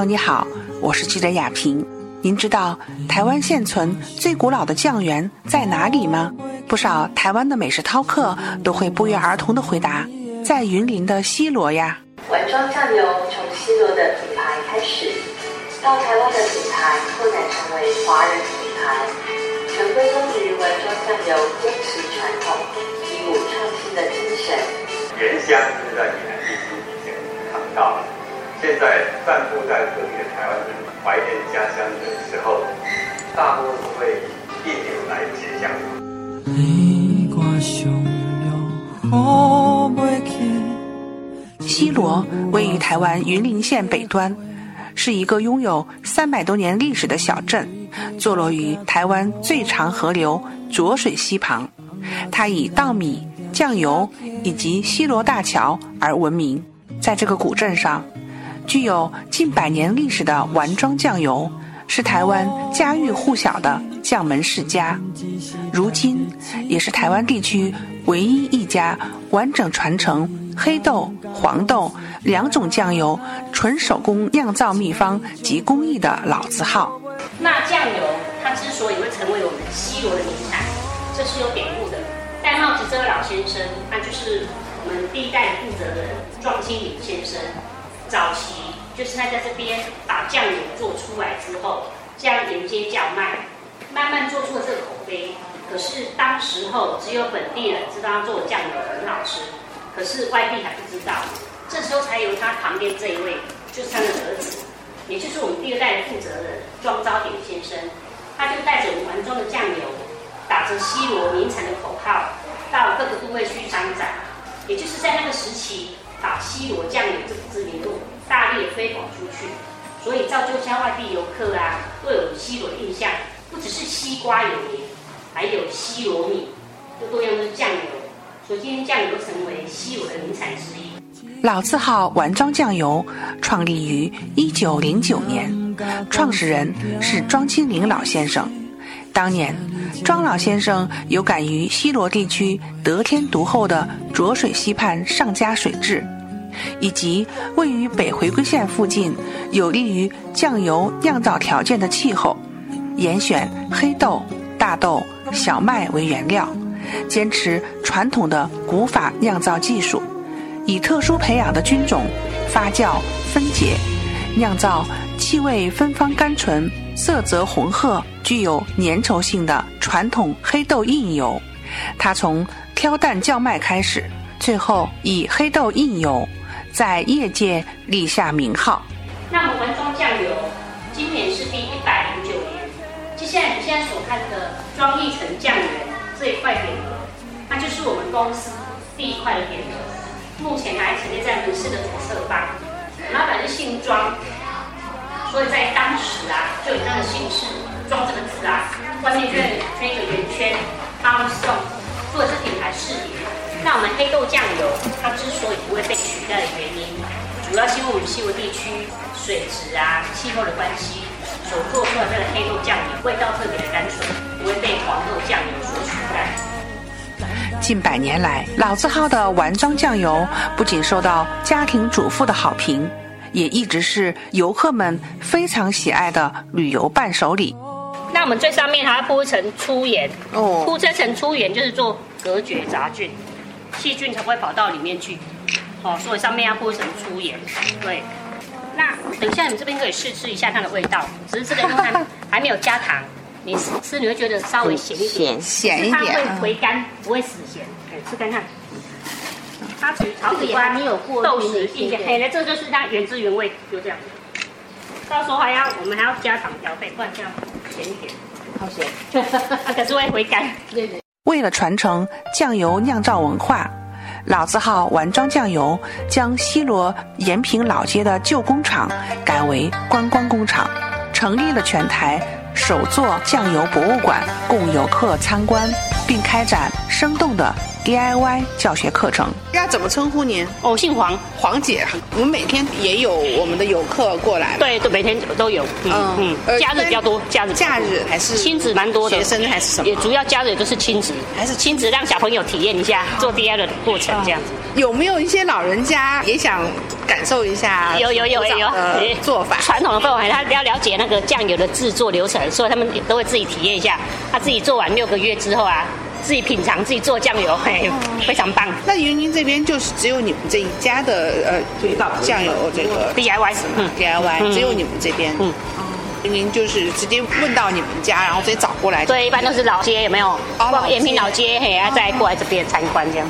友你好，我是记者雅萍。您知道台湾现存最古老的酱园在哪里吗？不少台湾的美食饕客都会不约而同的回答，在云林的西螺呀。碗庄酱油从西螺的品牌开始，到台湾的品牌扩展成为华人品牌，全归功于碗庄酱油坚持传统、以武创新的精神。原香是在闽南地区以前看不到的。现在散布在各地的台湾人怀念家乡的时候，大多都会以应流来结乡。西螺位于台湾云林县北端，是一个拥有三百多年历史的小镇，坐落于台湾最长河流浊水溪旁。它以稻米、酱油以及西螺大桥而闻名。在这个古镇上。具有近百年历史的丸庄酱油，是台湾家喻户晓的酱门世家，如今也是台湾地区唯一一家完整传承黑豆、黄豆两种酱油纯手工酿造秘方及工艺的老字号。那酱油它之所以会成为我们西螺的名产，这是有典故的。戴帽子这位老先生，他就是我们第一代负责人庄清林先生。早期就是他在这边把酱油做出来之后，这样沿街叫卖，慢慢做出了这个口碑。可是当时候只有本地人知道他做的酱油很好吃，可是外地还不知道。这时候才由他旁边这一位，就是他的儿子，也就是我们第二代的负责人庄昭典先生，他就带着我们丸庄的酱油，打着西罗名产的口号，到各个部位去张展。也就是在那个时期。把西罗酱油这个知名度大力的推广出去，所以造就像外地游客啊，都有西罗印象。不只是西瓜有名，还有西罗米，这多样的酱油。所以今天酱油成为西罗的名产之一。老字号丸庄酱油创立于一九零九年，创始人是庄清林老先生。当年，庄老先生有感于西罗地区得天独厚的浊水溪畔上佳水质，以及位于北回归线附近有利于酱油酿造条件的气候，严选黑豆、大豆、小麦为原料，坚持传统的古法酿造技术，以特殊培养的菌种发酵分解酿造，气味芬芳甘醇。色泽红褐、具有粘稠性的传统黑豆印油，它从挑担叫卖开始，最后以黑豆印油在业界立下名号。那么文庄酱油今年是第一百零九年，接下来你现在所看的庄义成酱油这一块匾额，那就是我们公司第一块的匾额，目前还陈列在门市的左侧方。老板是姓庄。所以在当时啊，就以他的姓氏“庄”这个字啊，外面圈圈一个圆圈，帮送做的是品牌事业。那我们黑豆酱油，它之所以不会被取代的原因，主要是因为我们西湖地区水质啊、气候的关系，所做出来的黑豆酱油味道特别的单纯，不会被黄豆酱油所取代。近百年来，老字号的丸庄酱油不仅受到家庭主妇的好评。也一直是游客们非常喜爱的旅游伴手礼。那我们最上面还要铺一层粗盐，哦，铺这层粗盐就是做隔绝杂菌，细菌才不会跑到里面去。哦，所以上面要铺一层粗盐。对，那等一下你们这边可以试吃一下它的味道，只是这个还还没有加糖，你吃你会觉得稍微咸一点，咸一点，它会回甘，不会死咸。哎，吃看看。它属于草籽瓜，你有过豆豉一些，嘿，那这就是它原汁原味，就这样。到时候还要我们还要加糖调配，不然这样咸一点，好咸。可是会回甘。对对。为了传承酱油酿造文化，老字号丸庄酱油将西罗延平老街的旧工厂改为观光工厂，成立了全台首座酱油博物馆，供游客参观，并开展生动的。DIY 教学课程要怎么称呼您？哦，姓黄，黄姐。我们每天也有我们的游客过来，对，都每天都有。嗯嗯，假日比较多，假日假日还是亲子蛮多的，学生还是什么？也主要假日也都是亲子，还是亲子让小朋友体验一下做 DIY 的过程这样子。有没有一些老人家也想感受一下有有有有做法？传统的氛围，他比较了解那个酱油的制作流程，所以他们都会自己体验一下。他自己做完六个月之后啊，自己品尝，自己做酱油，嘿，非常棒。那云林这边就是只有你们这一家的呃酱油这个 DIY，嗯 DIY，嗯只有你们这边。嗯云林就是直接问到你们家，然后直接找过来。对，一般都是老街有没有？老街逛延平老街，嘿，啊，再过来这边参观这样。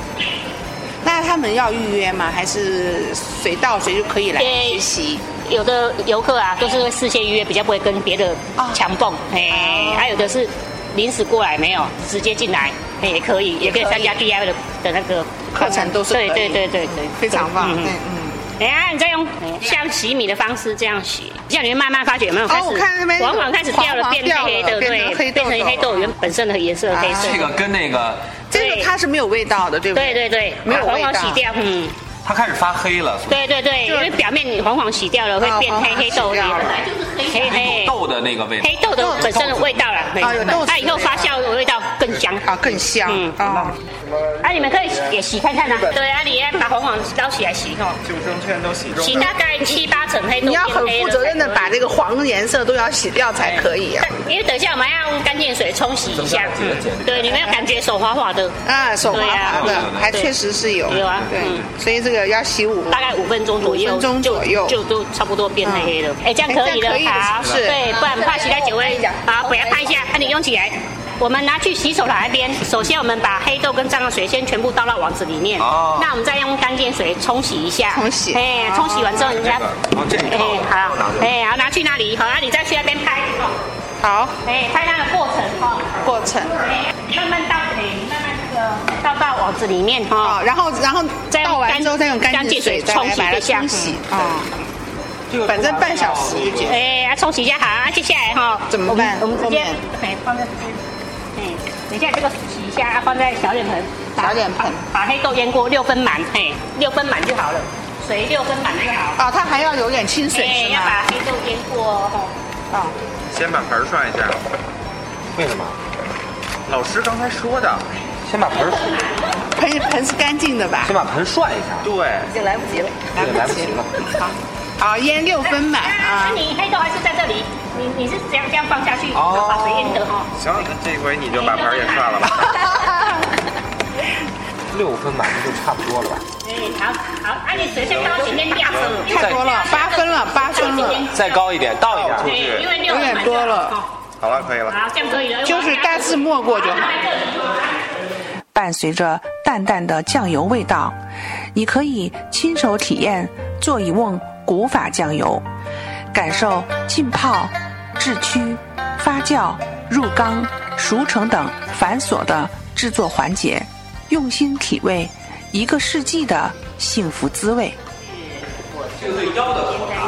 那他们要预约吗？还是随到随就可以来学习？有的游客啊，都是会事先预约，比较不会跟别的哦强蹦，嘿，还有的是临时过来没有，直接进来，也可以，也可以参加 DIY 的的那个课程都是对对对对对，非常棒。嗯嗯嗯。哎呀，你再用像洗米的方式这样洗，这样你会慢慢发觉有没有开始？哦我看那边黄黄开始掉了，变黑黑的，对变成黑豆原本身的颜色黑色啊。这个跟那个这个它是没有味道的，对不对？对对对，黄没有味道。黄洗掉，嗯，它开始发黑了，对对对，因为表面你黄黄洗掉了，会变黑黑豆的黑黑豆的那个味道。黑豆的本身的味道了，啊有豆子。它以后发酵的味道更香。啊，更香嗯。啊。啊，你们可以也洗看看呢。对啊，你要把黄黄捞起来洗哦，就证券都洗中洗大概七八成黑豆你要很负责任的把这个黄颜色都要洗掉才可以啊。因为等一下我们要用干净水冲洗一下，嗯，对，你们要感觉手滑滑的，啊，手滑滑的，嗯。还确实是有。有啊对嗯，所以这个要洗五大概五分钟左右，五分钟左右。就就都差不多变黑黑了。哎，这样可以了好，是。对，不然怕洗太久会。好，回来拍一下，那你用起来。我们拿去洗手台那边，首先我们把黑豆跟脏的水先全部倒到网子里面，哦。那我们再用干净水冲洗一下，冲洗。哎，冲洗完之后，人家，哦，这里哎，好，哎，好，拿去那里，好，那你再去那边拍，哦好。哎，拍它的过程哈，过程。哎，慢慢倒，哎，慢慢这个倒到网子里面哈啊，，然后然后再倒完之后再用干干净净水水冲洗一下冲洗嗯啊。反正半小时。哎，啊，冲洗一下好，啊，接下来哈，怎么办我们直接哎放在哎，等一下这个洗一下，啊，放在小脸盆，把小脸盆把把黑豆腌过六分满，嘿，六分满就好了，水六分满就好。啊，它还要有点清水哎，是吗？要把黑豆腌过哦。啊，先把盆涮一下。为什么？老师刚才说的，先把盆盆盆是干净的吧先？把盆涮一下，对，已经来不及了。对，来不及了好，腌六分满那啊。你黑豆还是在这里，你你是这样这样放下去，哦把水淹的哈。行，那这回你就把盆儿也涮了吧。六分满就差不多了吧？哎，好好，那，你水先高一点点掉，太多了，八分了，八分了，再高一点，倒一点。对，因为六有点多了。好了，可以了。好，这样可以了。就是大致没过就好。伴随着淡淡的酱油味道，你可以亲手体验做一瓮古法酱油，感受浸泡、制曲、发酵、入缸、熟成等繁琐的制作环节，用心体味一个世纪的幸福滋味。这个对腰的好啊，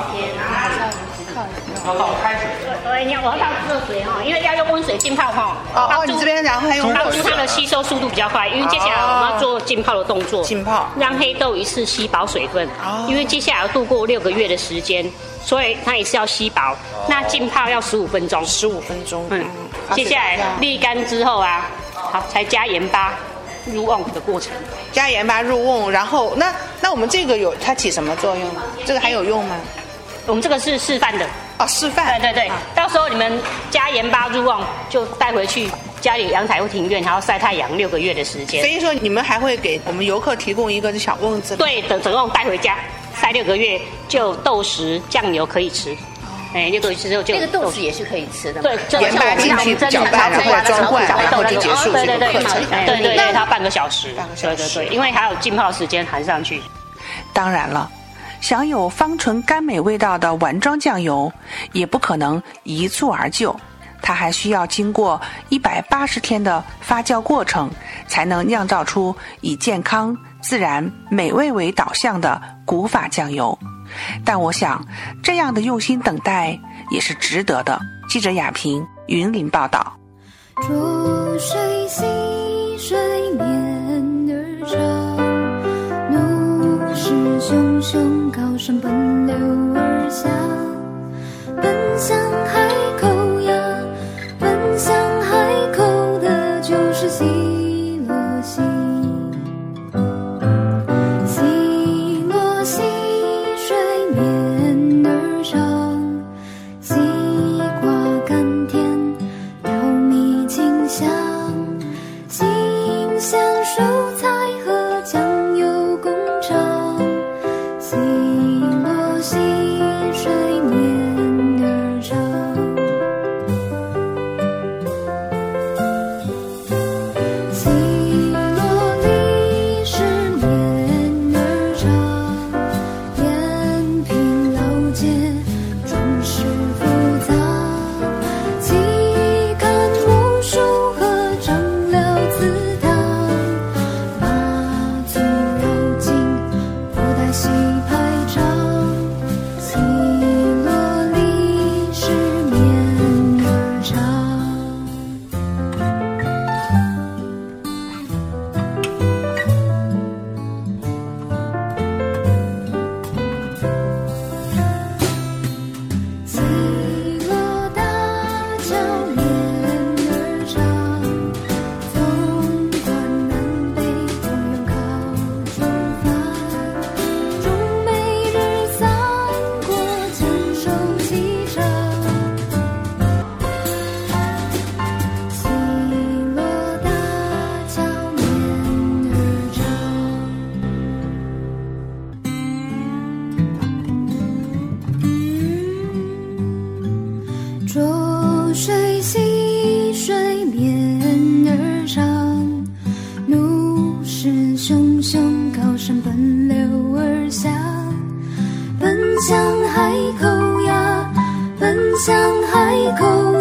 要倒开水。对，你要我要倒热水哈，因为要用温水浸泡哈。哦哦，帮助这边然后还有帮助它的吸收速度比较快，因为接下来我们要做浸泡的动作，浸泡让黑豆一次吸饱水分哦。因为接下来要度过六个月的时间，所以它也是要吸饱。那浸泡要十五分钟。十五分钟。嗯，接下来沥干之后啊，好才加盐巴入瓮的过程。加盐巴入瓮，然后那那我们这个有它起什么作用？这个还有用吗？我们这个是示范的，哦，示范。对对对，到时候你们加盐巴入瓮，就带回去家里阳台或庭院，然后晒太阳六个月的时间所。以说你们还会给我们游客提供一个小瓮子。对，整整瓮带回家晒六个月，就豆豉酱油可以吃。哎，六个月之后就有这个豆豉也是可以吃的。对，就盐巴进去搅拌然后装罐然后就结束这对对对，个课程对对对，它半个小时，半个小时对对对，因为还有浸泡时间含上去。当然了，享有芳醇甘美味道的丸庄酱油，也不可能一蹴而就，它还需要经过一百八十天的发酵过程，才能酿造出以健康、自然、美味为导向的古法酱油。但我想，这样的用心等待也是值得的。记者亚平，云林报道。浊水溪水汹高声奔流。熊熊高山奔流而下。奔向海口呀奔向海口。